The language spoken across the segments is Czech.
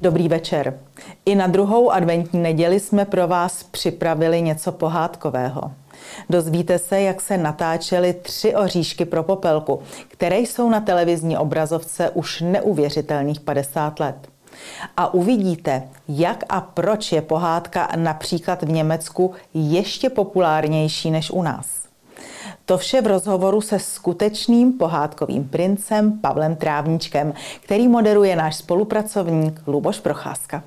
Dobrý večer. I na druhou adventní neděli jsme pro vás připravili něco pohádkového. Dozvíte se, jak se natáčely tři oříšky pro popelku, které jsou na televizní obrazovce už neuvěřitelných 50 let. A uvidíte, jak a proč je pohádka například v Německu ještě populárnější než u nás. To vše v rozhovoru se skutečným pohádkovým princem Pavlem Trávničkem, který moderuje náš spolupracovník Luboš Procházka.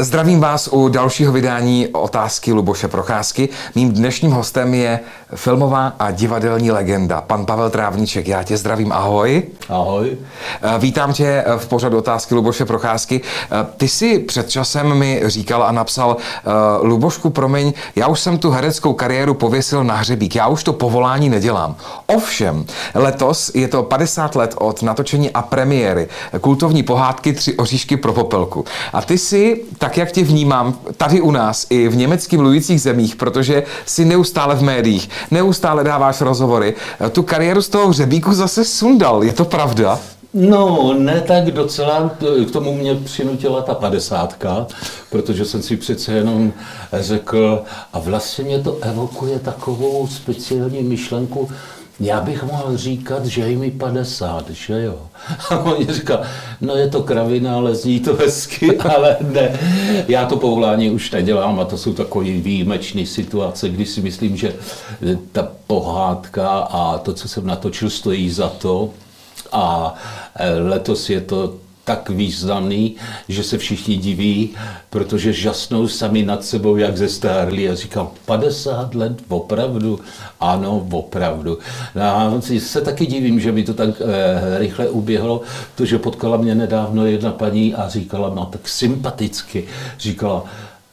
Zdravím vás u dalšího vydání otázky Luboše Procházky. Mým dnešním hostem je filmová a divadelní legenda, pan Pavel Trávníček. Já tě zdravím, ahoj. Ahoj. Eh, vítám tě v pořadu otázky Luboše Procházky. Eh, ty si před časem mi říkal a napsal, eh, Lubošku, promiň, já už jsem tu hereckou kariéru pověsil na hřebík, já už to povolání nedělám. Ovšem, letos je to 50 let od natočení a premiéry kultovní pohádky Tři oříšky pro popelku. A ty si tak tak jak tě vnímám tady u nás i v německy mluvících zemích, protože si neustále v médiích, neustále dáváš rozhovory, tu kariéru z toho hřebíku zase sundal. Je to pravda? No, ne tak docela, k tomu mě přinutila ta padesátka, protože jsem si přece jenom řekl, a vlastně mě to evokuje takovou speciální myšlenku, já bych mohl říkat, že je mi 50, že jo. A on říká, no je to kravina, ale zní to hezky, ale ne. Já to povolání už nedělám a to jsou takové výjimečné situace, kdy si myslím, že ta pohádka a to, co jsem natočil, stojí za to. A letos je to tak významný, že se všichni diví, protože žasnou sami nad sebou, jak ze stárli a říkám, 50 let, opravdu? Ano, opravdu. A se taky divím, že mi to tak eh, rychle uběhlo, protože potkala mě nedávno jedna paní a říkala, no tak sympaticky, říkala,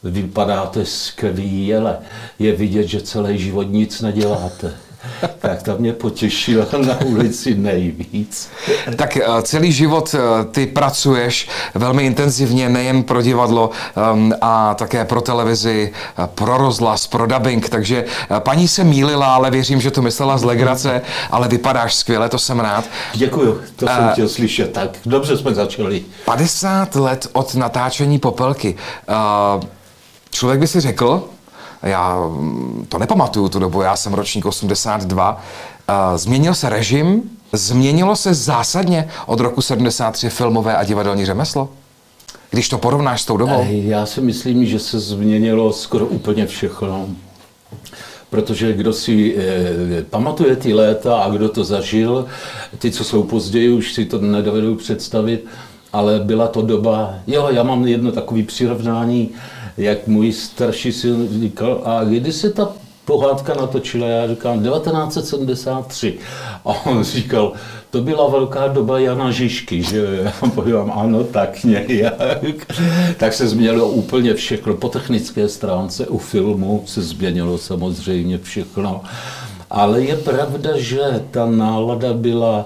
vypadáte skvěle, je vidět, že celý život nic neděláte. tak to mě potěšilo na ulici nejvíc. Tak eh, celý život eh, ty pracuješ velmi intenzivně nejen pro divadlo ehm, a také pro televizi, eh, pro rozhlas, pro dubbing, takže paní se mýlila, ale věřím, že to myslela z legrace, ale vypadáš skvěle, to jsem rád. Děkuju, to jsem uh, chtěl slyšet, tak dobře jsme začali. 50 let od natáčení Popelky. Člověk by si řekl, já mm, to nepamatuju tu dobu, já jsem ročník 82. Změnil se režim, změnilo se zásadně od roku 73 filmové a divadelní řemeslo? Když to porovnáš s tou dobou? Já si myslím, že se změnilo skoro úplně všechno. Protože kdo si eh, pamatuje ty léta a kdo to zažil, ty, co jsou později, už si to nedovedou představit, ale byla to doba, jo, já mám jedno takové přirovnání, jak můj starší syn říkal, a kdy se ta pohádka natočila, já říkám 1973. A on říkal, to byla velká doba Jana Žižky, že já ano, tak nějak. Tak se změnilo úplně všechno. Po technické stránce u filmu se změnilo samozřejmě všechno. Ale je pravda, že ta nálada byla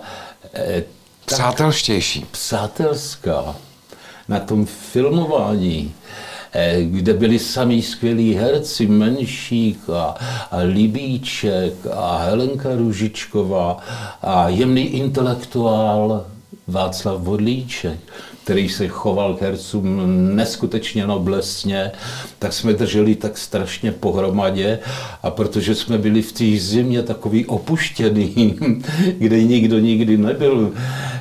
eh, přátelštější. Přátelská. Na tom filmování Eh, kde byli sami skvělí herci, Menšík a, a Libíček a Helenka Ružičková a jemný intelektuál Václav Vodlíček který se choval k hercům neskutečně noblesně, tak jsme drželi tak strašně pohromadě a protože jsme byli v té zimě takový opuštěný, kde nikdo nikdy nebyl,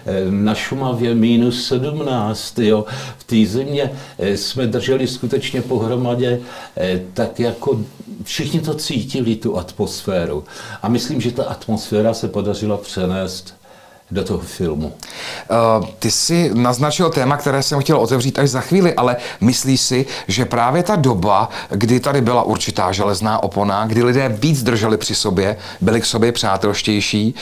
eh, na Šumavě minus 17, jo, v té zimě eh, jsme drželi skutečně pohromadě, eh, tak jako všichni to cítili, tu atmosféru. A myslím, že ta atmosféra se podařila přenést do toho filmu. Uh, ty jsi naznačil téma, které jsem chtěl otevřít až za chvíli, ale myslíš si, že právě ta doba, kdy tady byla určitá železná opona, kdy lidé víc drželi při sobě, byli k sobě přátelštější,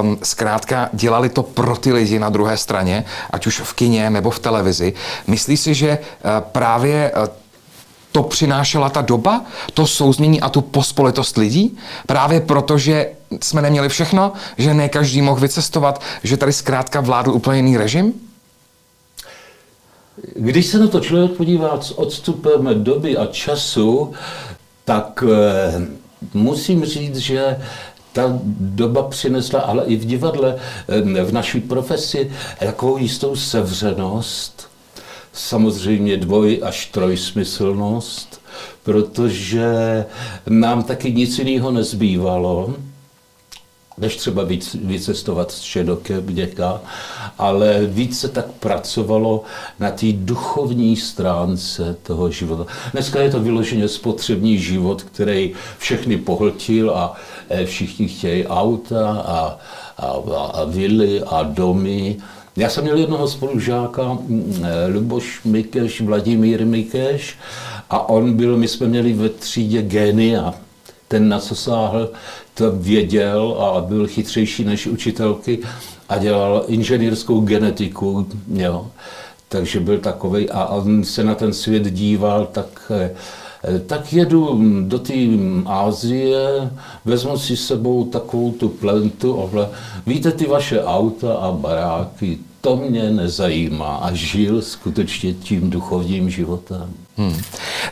um, zkrátka dělali to pro ty lidi na druhé straně, ať už v kině nebo v televizi. Myslíš si, že uh, právě uh, to přinášela ta doba, to souznění a tu pospolitost lidí, právě proto, že jsme neměli všechno, že ne každý mohl vycestovat, že tady zkrátka vládl úplně jiný režim? Když se na to člověk podívá s odstupem doby a času, tak eh, musím říct, že ta doba přinesla, ale i v divadle, eh, v naší profesi, takovou jistou sevřenost, samozřejmě dvoj až trojsmyslnost, protože nám taky nic jiného nezbývalo, než třeba vycestovat z Šedoke děka, ale víc se tak pracovalo na té duchovní stránce toho života. Dneska je to vyloženě spotřební život, který všechny pohltil a eh, všichni chtějí auta a, a, a, a vily a domy. Já jsem měl jednoho spolužáka, Luboš Mikeš, Vladimír Mikeš, a on byl, my jsme měli ve třídě génia. Ten, na co sáhl, to věděl a byl chytřejší než učitelky a dělal inženýrskou genetiku. Jo. Takže byl takový a on se na ten svět díval tak eh, tak jedu do té Ázie, vezmu si sebou takovou tu plentu a víte ty vaše auta a baráky, to mě nezajímá a žil skutečně tím duchovním životem. Hmm.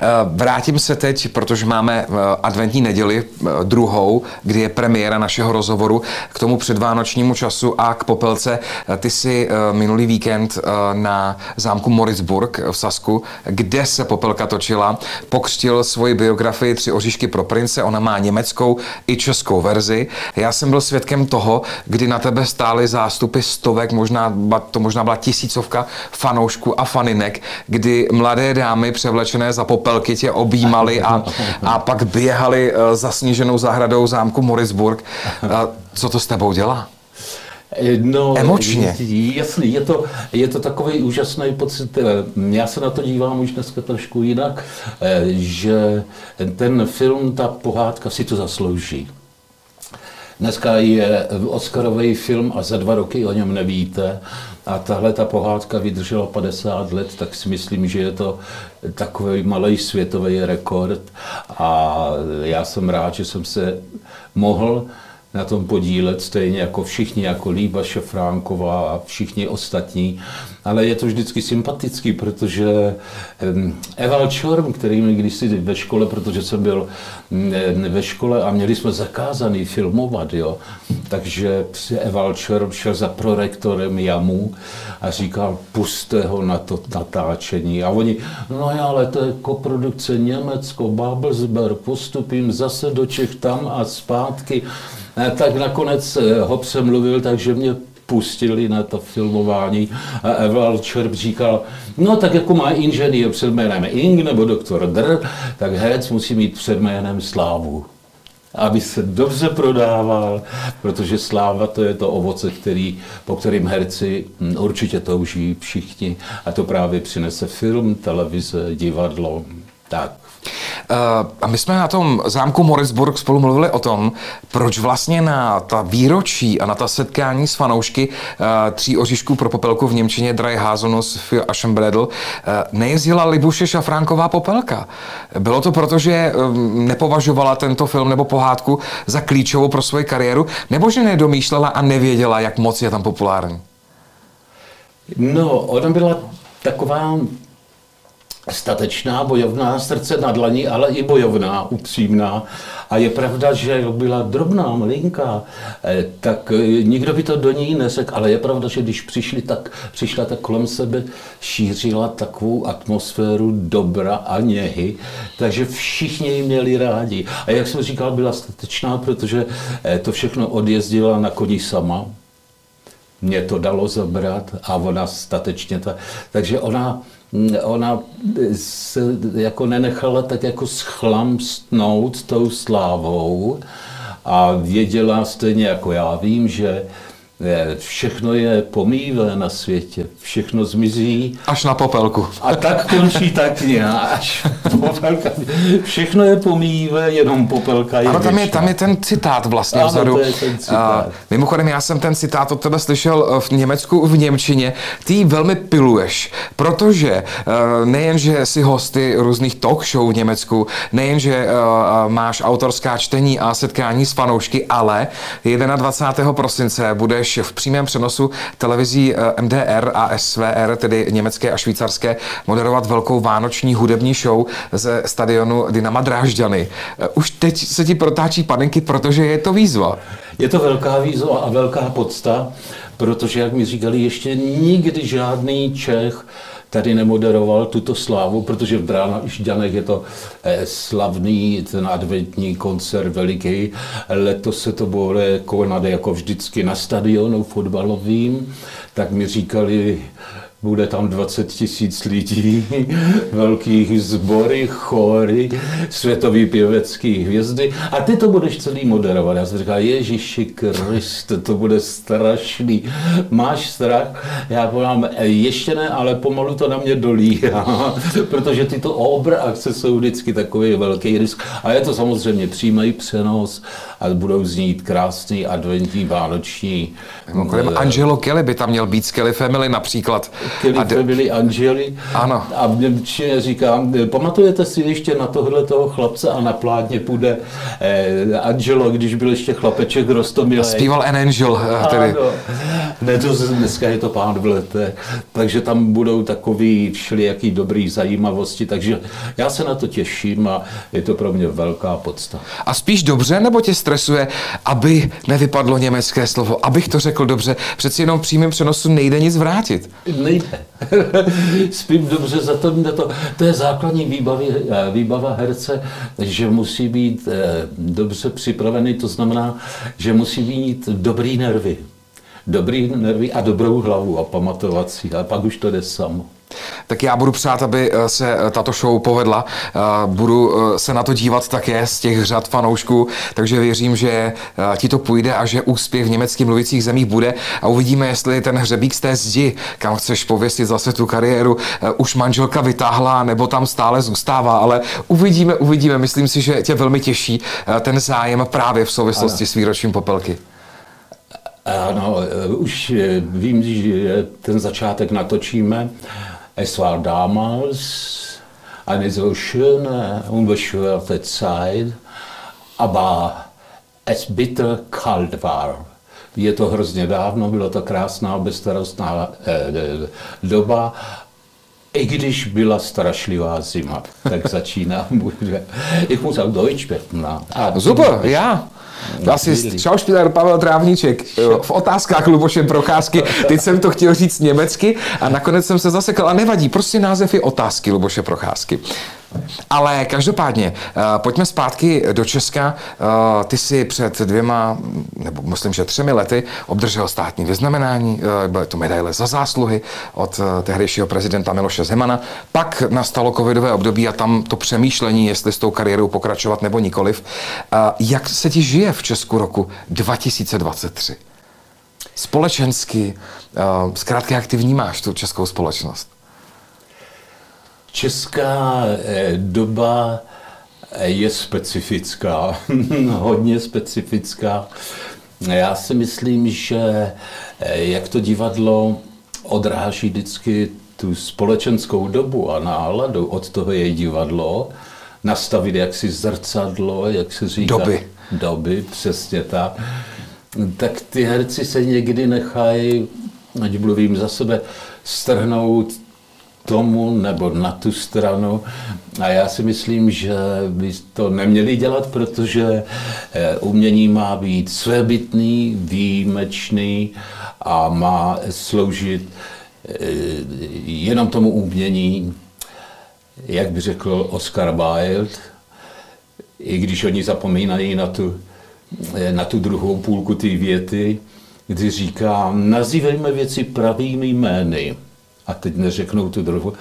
Eh, vrátím se teď, protože máme eh, adventní neděli eh, druhou, kdy je premiéra našeho rozhovoru k tomu předvánočnímu času a k Popelce. Ty si minulý víkend na zámku Moritzburg v Sasku, kde se Popelka točila, pokřtil svoji biografii Tři oříšky pro prince. Ona má německou i českou verzi. Já jsem byl svědkem toho, kdy na tebe stály zástupy stovek, možná to možná byla tisícovka fanoušků a faninek, kdy mladé dámy převlečené za popelky tě objímali a, a pak běhali eh, za sníženou zahradou zámku Morisburg. Co to s tebou dělá? No, Emočně. Jasný, je to, je to takový úžasný pocit. Eh, já se na to dívám už dneska trošku jinak, eh, že ten film, ta pohádka si to zaslouží. Dneska je Oscarový film a za dva roky o něm nevíte. A tahle ta pohádka vydržela 50 let, tak si myslím, že je to takový malý světový rekord. A já jsem rád, že jsem se mohl na tom podílet, stejně jako všichni, jako Líba Šefránková a všichni ostatní. Ale je to vždycky sympatický, protože Eval Čorm, který mi kdysi ve škole, protože jsem byl ve škole a měli jsme zakázaný filmovat, jo, takže Eval Čorm šel za prorektorem Jamu a říkal, puste ho na to natáčení. A oni, no já, ale to je koprodukce Německo, Babelsberg, postupím zase do Čech tam a zpátky tak nakonec eh, ho přemluvil, takže mě pustili na to filmování a Eval Čerp říkal, no tak jako má inženýr před jménem Ing nebo doktor Dr, tak herec musí mít před jménem Slávu aby se dobře prodával, protože sláva to je to ovoce, který, po kterým herci hm, určitě touží všichni a to právě přinese film, televize, divadlo. Tak. Eh, a my jsme na tom zámku Morisburg spolu mluvili o tom, proč vlastně na ta výročí a na ta setkání s fanoušky uh, tří oříšků pro popelku v Němčině Drei Haselnuss für Aschenbredel uh, nejezdila Libuše Šafránková popelka. Bylo to proto, že um, nepovažovala tento film nebo pohádku za klíčovou pro svoji kariéru, nebo že nedomýšlela a nevěděla, jak moc je tam populární? No, ona byla taková statečná, bojovná, srdce na dlaní, ale i bojovná, upřímná. A je pravda, že byla drobná, malinká, eh, tak eh, nikdo by to do ní nesekl, ale je pravda, že když přišli, tak, přišla, tak kolem sebe šířila takovou atmosféru dobra a něhy, takže všichni ji měli rádi. A jak jsem říkal, byla statečná, protože eh, to všechno odjezdila na koni sama, mě to dalo zabrat a ona statečně ta, takže ona ona se jako nenechala tak jako schlamstnout tou slávou a věděla stejně jako já vím, že Všechno je pomývé na světě, všechno zmizí. Až na popelku. A tak končí tak nějak, až popelka. Všechno je pomývé, jenom popelka je Ano, tam je, tam je ten citát vlastně ano, vzadu. To je ten citát. Uh, mimochodem, já jsem ten citát od tebe slyšel eh, v Německu, v Němčině. Ty ji velmi piluješ, protože uh, nejenže si hosty různých talk show v Německu, nejenže uh, máš autorská čtení a setkání s fanoušky, ale 21. prosince budeš budeš v přímém přenosu televizí eh, MDR a SVR, tedy německé a švýcarské, moderovat velkou vánoční hudební show ze stadionu Dynama Drážďany. Eh, už teď se ti protáčí panenky, protože je to výzva. Je to velká výzva a velká podsta, protože, jak mi říkali, ještě nikdy žádný Čech tady nemoderoval tuto slávu, protože v Drána Žďanech je to eh, slavný ten adventní koncert veliký. Letos se to bude konat jako vždycky na stadionu fotbalovým, tak mi říkali, bude tam 20 tisíc lidí, velkých sbory, chory, světový pěvecký hvězdy a ty to budeš celý moderovat. Já jsem říkal, Ježíši Kriste, to bude strašný. Máš strach? Já povím, ještě ne, ale pomalu to na mě dolíhá, protože tyto obr akce jsou vždycky takový velký risk. A je to samozřejmě přímý přenos a budou znít krásný adventní vánoční. Mimochodem, Angelo Kelly by tam měl být Kelly Family například. Kelly a Family Angeli. Ano. A v Němčině říkám, pamatujete si ještě na tohle toho chlapce a na plátně půjde eh, Angelo, když byl ještě chlapeček rostomilý. Zpíval An Angel. eh, Tedy. Ano. Ne, to z- dneska je to pán v letech, takže tam budou takový všelijaký dobrý zajímavosti, takže já se na to těším a je to pro mě velká podsta. A spíš dobře, nebo tě stresuje, aby nevypadlo německé slovo, abych to řekl dobře, přeci jenom v přímém přenosu nejde nic vrátit. Nejde. Spím dobře, za to, to, to je základní výbavy, eh, výbava herce, že musí být eh, dobře připravený, to znamená, že musí mít dobrý nervy. Dobrý nervy a dobrou hlavu a pamatovat si, a pak už to jde samo. Tak já budu přát, aby eh, se eh, tato show povedla. Eh, Budu se na to dívat také z těch řad fanoušků, takže věřím, že ti to půjde a že úspěch v německy mluvících zemích bude a uvidíme, jestli ten hřebík z té zdi, kam chceš pověsit zase tu kariéru, už manželka vytáhla nebo tam stále zůstává, ale uvidíme, uvidíme. Myslím si, že tě velmi těší ten zájem právě v souvislosti s výročím Popelky. Ano, už vím, že ten začátek natočíme. Es war damals eine so schöne, unbeschwerte Zeit, aber es bitter kalt war. Je to hrozně dávno, bylo to krásná, bezstarostná eh, doba, i když byla strašlivá zima, tak začíná. bude- Ich muss auch Deutsch sprechen. na. A- Super, já. Asi Schauspieler Pavel Trávníček v otázkách Luboše Procházky. Teď jsem to chtěl říct německy a nakonec jsem se zasekl. A nevadí, prostě název je otázky Luboše Procházky. Ale každopádně, eh, pojďme zpátky do Česka. Eh, Ty si před dvěma, nebo myslím, že třemi lety obdržel státní vyznamenání, eh, byly to medaile za zásluhy od eh, tehdejšího prezidenta Miloše Zemana. Pak nastalo covidové období a tam to přemýšlení, jestli s tou kariérou pokračovat nebo nikoliv. Jak se ti žije v Česku roku 2023? Společensky, zkrátka jak ty vnímáš tu českou společnost? Česká eh, doba eh, je specifická, hodně specifická. Já si myslím, že eh, jak to divadlo odráží vždycky tu společenskou dobu a náladu, od toho je divadlo, nastavit jaksi zrcadlo, jak se říká. Doby. Doby, přesně tak. Tak ty herci se někdy nechají, ať mluvím za sebe, strhnout tomu nebo na tu stranu. A já si myslím, že by to neměli dělat, protože eh, umění má být svébytný, výjimečný a má sloužit eh, jenom tomu umění, jak by řekl Oscar Wilde, i když oni zapomínají na tu, eh, na tu druhou půlku té věty, kdy říká, nazývejme věci pravými jmény. A teď neřeknou tu druhou.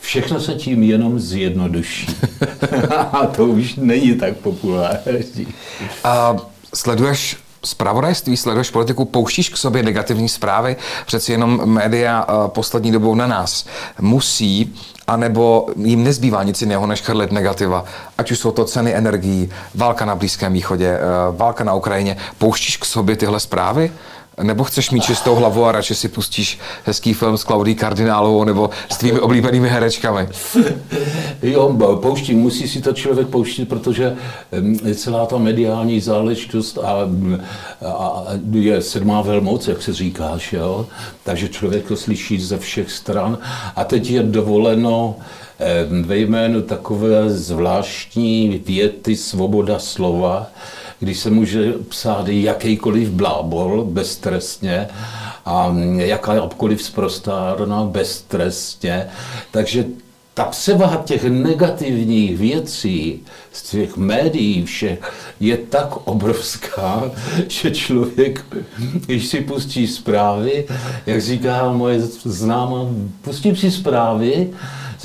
Všechno se tím jenom zjednoduší. a to už není tak populární. A sleduješ zpravodajství, sleduješ politiku, pouštíš k sobě negativní zprávy, přeci jenom média eh, poslední dobou na nás musí, anebo jim nezbývá nic jiného, než chrlit negativa. Ať už jsou to ceny energií, válka na Blízkém východě, eh, válka na Ukrajině. Pouštíš k sobě tyhle zprávy? Nebo chceš mít čistou hlavu a radši si pustíš hezký film s Klaudí Kardinálovou nebo s tvými oblíbenými herečkami? Jo, pouští, musí si to člověk pouštět, protože celá ta mediální záležitost a, a je sedmá velmoc, jak se říkáš, jo? takže člověk to slyší ze všech stran a teď je dovoleno ve jménu takové zvláštní věty svoboda slova, když se může psát jakýkoliv blábol beztrestně a jakákoliv zprostárna beztrestně. Takže ta převaha těch negativních věcí z těch médií všech je tak obrovská, že člověk, když si pustí zprávy, jak říká moje známá, pustím si zprávy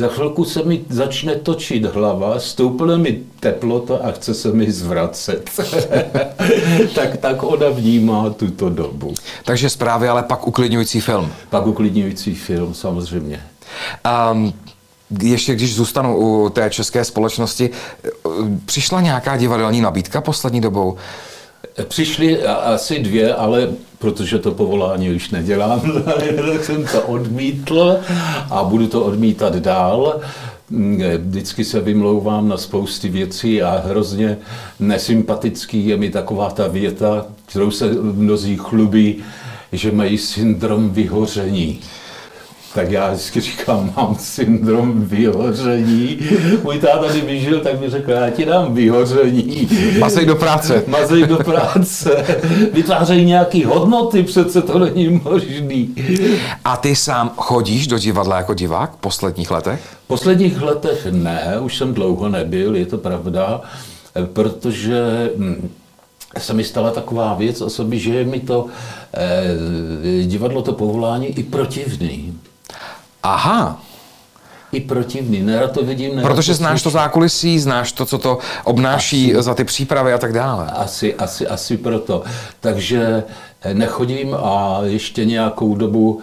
za chvilku se mi začne točit hlava, stoupne mi teplota a chce se mi zvracet. tak, tak ona vnímá tuto dobu. Takže zprávy, ale pak uklidňující film. Pak uklidňující film, samozřejmě. Um, ještě když zůstanu u té české společnosti, přišla nějaká divadelní nabídka poslední dobou? Přišly asi dvě, ale protože to povolání už nedělám, tak jsem to odmítl a budu to odmítat dál. Vždycky se vymlouvám na spousty věcí a hrozně nesympatický je mi taková ta věta, kterou se mnozí chlubí, že mají syndrom vyhoření tak já vždycky říkám, mám syndrom vyhoření. Můj táta, kdyby žil, tak mi řekl, já ti dám vyhoření. Mazej do práce. Mazej do práce. Vytvářejí nějaké hodnoty, přece to není možný. A ty sám chodíš do divadla jako divák v posledních letech? V posledních letech ne, už jsem dlouho nebyl, je to pravda, protože hm, se mi stala taková věc o sobě, že je mi to eh, divadlo, to povolání i protivný. Aha. I protivný, nerad to vidím. Nerad Protože to znáš to zákulisí, znáš to, co to obnáší asi, za ty přípravy a tak dále. Asi, asi, asi proto. Takže eh, nechodím a ještě nějakou dobu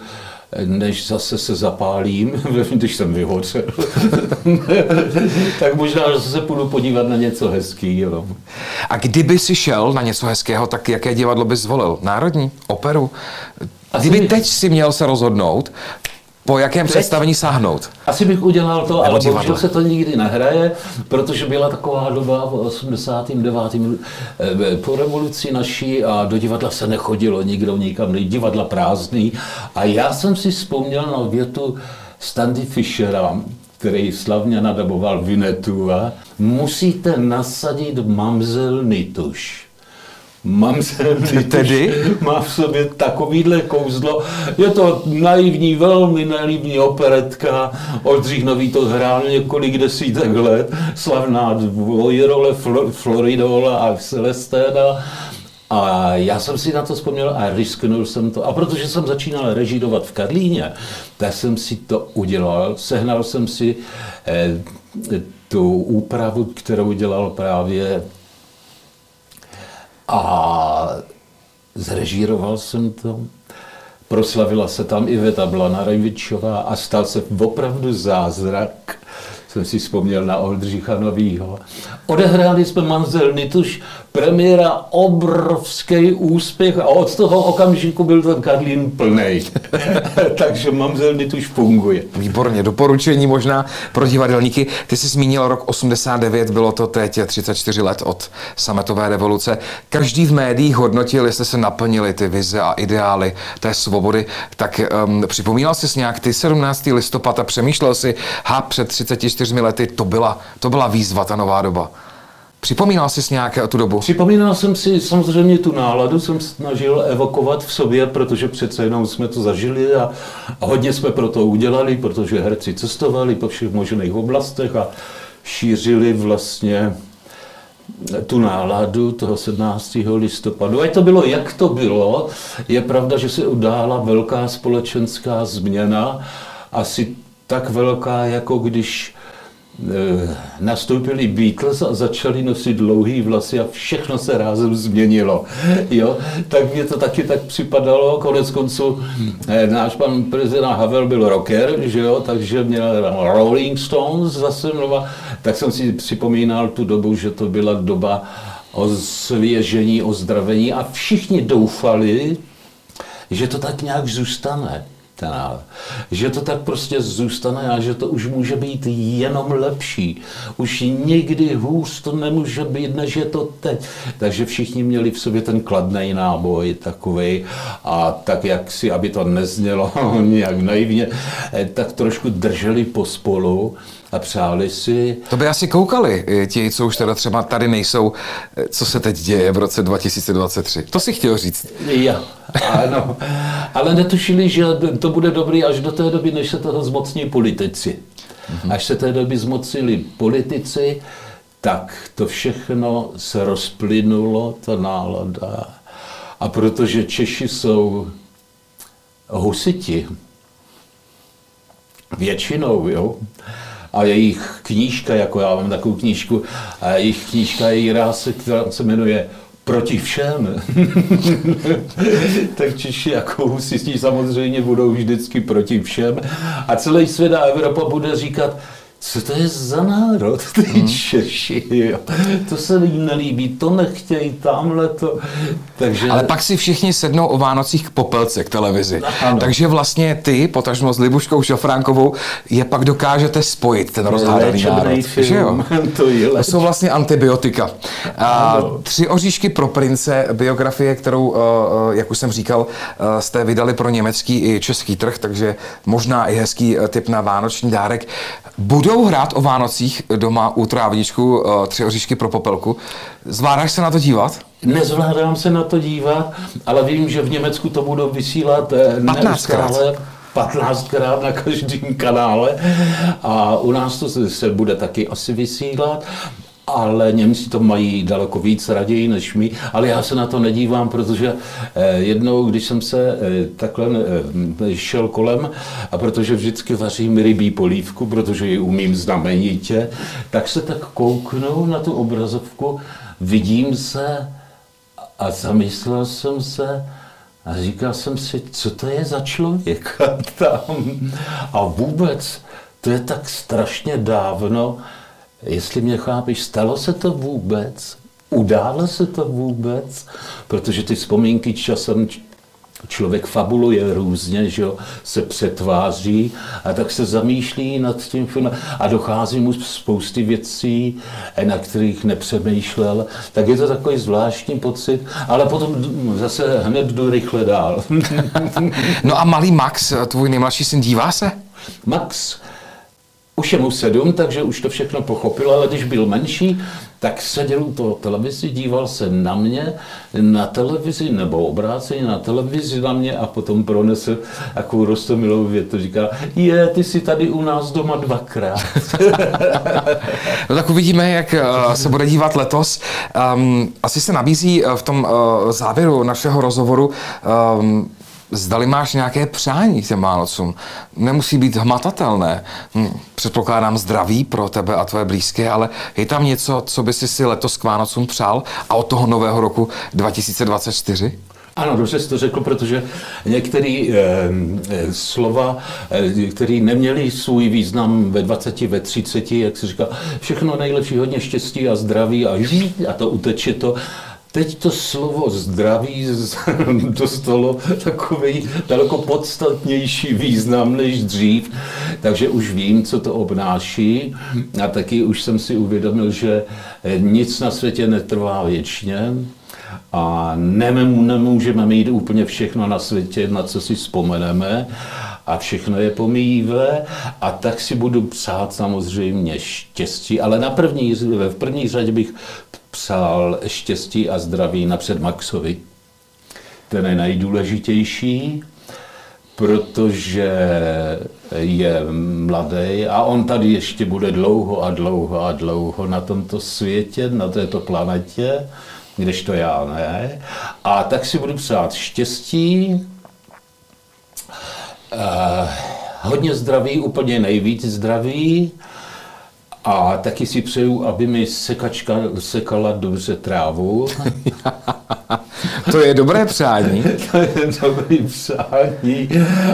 eh, než zase se zapálím, když jsem vyhořel, tak možná že se půjdu podívat na něco hezkého. A kdyby si šel na něco hezkého, tak jaké divadlo bys zvolil? Národní? Operu? Kdyby teď si měl se rozhodnout, po jakém Teď? představení sáhnout? Asi bych udělal to, ale bohužel se to nikdy nehraje, protože byla taková doba v 89. Eh, po revoluci naší a do divadla se nechodilo nikdo nikam, divadla prázdný. A já jsem si vzpomněl na větu Standy Fischera, který slavně nadaboval Vinetu a musíte nasadit mamzel Nituš. Mám se tedy? Má v sobě takovýhle kouzlo. Je to naivní, velmi naivní operetka. Oldřich Nový to hrál několik desítek let. Slavná dvojrole Floridola a Celesténa. A já jsem si na to vzpomněl a risknul jsem to. A protože jsem začínal režírovat v Karlíně, tak jsem si to udělal. Sehnal jsem si eh, tu úpravu, kterou dělal právě a zrežíroval jsem to. Proslavila se tam Iveta Blana Rajvičová a stal se opravdu zázrak jsem si vzpomněl na Oldřicha Novýho. Odehráli jsme Manzel Nituš, premiéra obrovský úspěch a od toho okamžiku byl ten Karlín plný. Takže Manzel Nituš funguje. Výborně, doporučení možná pro divadelníky. Ty jsi zmínil rok 89, bylo to teď 34 let od sametové revoluce. Každý v médiích hodnotil, jestli se naplnili ty vize a ideály té svobody. Tak um, připomínal jsi nějak ty 17. listopad a přemýšlel si, ha, před 34 čtyřmi lety, to byla, to byla výzva, ta nová doba. Připomínal jsi nějaké tu dobu? Připomínal jsem si samozřejmě tu náladu, jsem snažil evokovat v sobě, protože přece jenom jsme to zažili a, a hodně jsme pro to udělali, protože herci cestovali po všech možných oblastech a šířili vlastně tu náladu toho 17. listopadu. Ať to bylo, jak to bylo, je pravda, že se udála velká společenská změna, asi tak velká, jako když nastoupili Beatles a začali nosit dlouhý vlasy a všechno se rázem změnilo. Jo? Tak mě to taky tak připadalo, konec konců eh, náš pan prezident Havel byl rocker, že jo? takže měl Rolling Stones zase mluva, tak jsem si připomínal tu dobu, že to byla doba o svěžení, ozdravení a všichni doufali, že to tak nějak zůstane. Ten, že to tak prostě zůstane a že to už může být jenom lepší. Už nikdy hůř to nemůže být, než je to teď. Takže všichni měli v sobě ten kladný náboj takový a tak jak si, aby to neznělo nějak naivně, eh, tak trošku drželi pospolu a přáli si... To by asi koukali eh, ti, co už teda třeba tady nejsou, eh, co se teď děje v roce 2023. To si chtěl říct. Já, ano. Ale netušili, že to bude dobrý až do té doby, než se toho zmocní politici. Mm-hmm. Až se té doby zmocnili politici, tak to všechno se rozplynulo, ta nálada. A protože Češi jsou husiti, většinou, jo, a jejich knížka, jako já mám takovou knížku, a jejich knížka je ráse, která se jmenuje proti všem. tak Češi jako husisti samozřejmě budou vždycky proti všem a celý svět a Evropa bude říkat, co to je za národ, ty hmm. Češi, jo. To se jim nelíbí, to nechtějí, tamhle to. Takže... Ale pak si všichni sednou o Vánocích k popelce, k televizi. Ano. Takže vlastně ty, potažmo s Libuškou Šafránkovou, je pak dokážete spojit, ten rozhádaný národ. Film. Že jo? to, je to jsou vlastně antibiotika. A, tři oříšky pro prince, biografie, kterou, eh, eh, jak už jsem říkal, eh, jste vydali pro německý i český trh, takže možná i hezký typ na vánoční dárek. Budu budou hrát o Vánocích doma u trávničku uh, tři oříšky pro popelku. Zvládáš se na to dívat? Nezvládám se na to dívat, ale vím, že v Německu to budou vysílat 15krát. 15krát na každém kanále a u nás to se bude taky asi vysílat ale Němci to mají daleko víc raději než my, ale já se na to nedívám, protože eh, jednou, když jsem se eh, takhle eh, šel kolem, a protože vždycky vařím rybí polívku, protože ji umím znamenitě, tak se tak kouknu na tu obrazovku, vidím se a zamyslel jsem se, a říkal jsem si, co to je za člověk tam. A vůbec, to je tak strašně dávno, Jestli mě chápeš, stalo se to vůbec? Událo se to vůbec? Protože ty vzpomínky časem člověk fabuluje různě, že jo, se přetváří a tak se zamýšlí nad tím filmem a dochází mu spousty věcí, na kterých nepřemýšlel, tak je to takový zvláštní pocit, ale potom zase hned jdu rychle dál. no a malý Max, tvůj nejmladší syn, dívá se? Max, už je mu sedm, takže už to všechno pochopil, ale když byl menší, tak seděl u toho televizi, díval se na mě, na televizi, nebo obráceně na televizi na mě a potom pronesl takovou rostomilou větu. Říká, je, ty jsi tady u nás doma dvakrát. no tak uvidíme, jak eh, se bude dívat letos. Um, asi se nabízí eh, v tom uh, závěru našeho rozhovoru um, zdali máš nějaké přání těm Vánocům. Nemusí být hmatatelné. Hm, předpokládám zdraví pro tebe a tvoje blízké, ale je tam něco, co by si si letos k Vánocům přál a od toho nového roku 2024? Ano, dobře jsi to řekl, protože některé eh, eh, slova, eh, které neměly svůj význam ve 20, ve 30, jak se říká, všechno nejlepší, hodně štěstí a zdraví a, a to uteče to. Teď to slovo zdraví dostalo takový daleko podstatnější význam než dřív, takže už vím, co to obnáší. A taky už jsem si uvědomil, že nic na světě netrvá věčně a nemůžeme mít úplně všechno na světě, na co si vzpomeneme a všechno je pomíjivé a tak si budu psát samozřejmě štěstí, ale na první, v první řadě bych přál štěstí a zdraví napřed Maxovi. Ten je nejdůležitější, protože je mladý a on tady ještě bude dlouho a dlouho a dlouho na tomto světě, na této planetě, to já ne. A tak si budu přát štěstí, eh, hodně zdraví, úplně nejvíc zdraví A taky si přeju, aby mi sekačka sekala dobře trávu. to je dobré přání. to je dobré přání.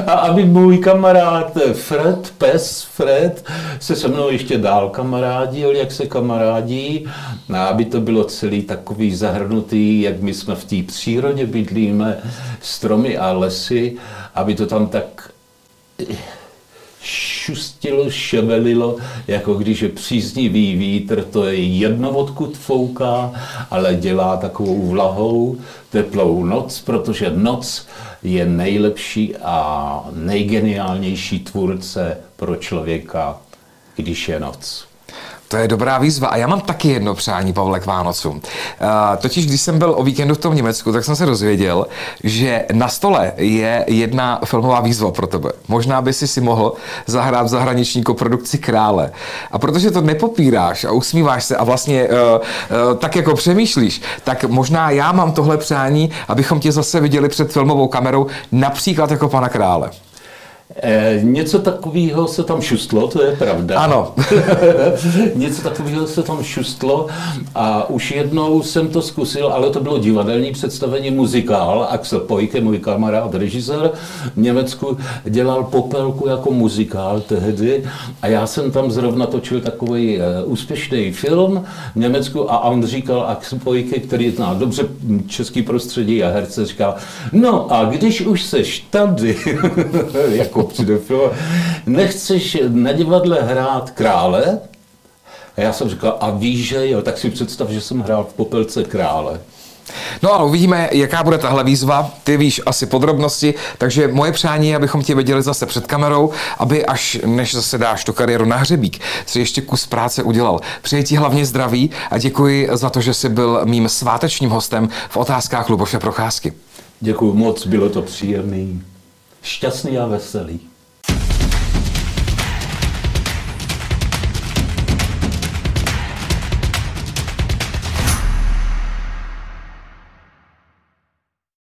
A aby můj kamarád Fred, pes Fred, se se mnou ještě dál kamarádil, jak se kamarádí. A aby to bylo celý takový zahrnutý, jak my jsme v té přírodě bydlíme, stromy a lesy, aby to tam tak šustilo, ševelilo, jako když je příznivý vítr, to je jedno, odkud fouká, ale dělá takovou vlahou, teplou noc, protože noc je nejlepší a nejgeniálnější tvůrce pro člověka, když je noc. To je dobrá výzva. A já mám taky jedno přání, Pavle, k Vánocům. Uh, totiž, když jsem byl o víkendu v tom Německu, tak jsem se dozvěděl, že na stole je jedna filmová výzva pro tebe. Možná by si si mohl zahrát v zahraniční koprodukci Krále. A protože to nepopíráš a usmíváš se a vlastně uh, uh, tak jako přemýšlíš, tak možná já mám tohle přání, abychom tě zase viděli před filmovou kamerou, například jako pana Krále. E, něco takového se tam šustlo, to je pravda. Ano. něco takového se tam šustlo a už jednou jsem to zkusil, ale to bylo divadelní představení muzikál. Axel Pojke, můj kamarád, režisér v Německu, dělal popelku jako muzikál tehdy a já jsem tam zrovna točil takový e, úspěšný film v Německu a on říkal Axel Pojke, který zná dobře český prostředí a herce, říkal, no a když už seš tady, jako přijde film, nechceš na divadle hrát krále? A já jsem říkal, a víš, že jo, tak si představ, že jsem hrál v Popelce krále. No a uvidíme, jaká bude tahle výzva. Ty víš asi podrobnosti, takže moje přání je, abychom tě viděli zase před kamerou, aby až než zase dáš tu kariéru na hřebík, si ještě kus práce udělal. Přeji ti hlavně zdraví a děkuji za to, že jsi byl mým svátečním hostem v otázkách Luboše Procházky. Děkuji moc, bylo to příjemný šťastný a veselý.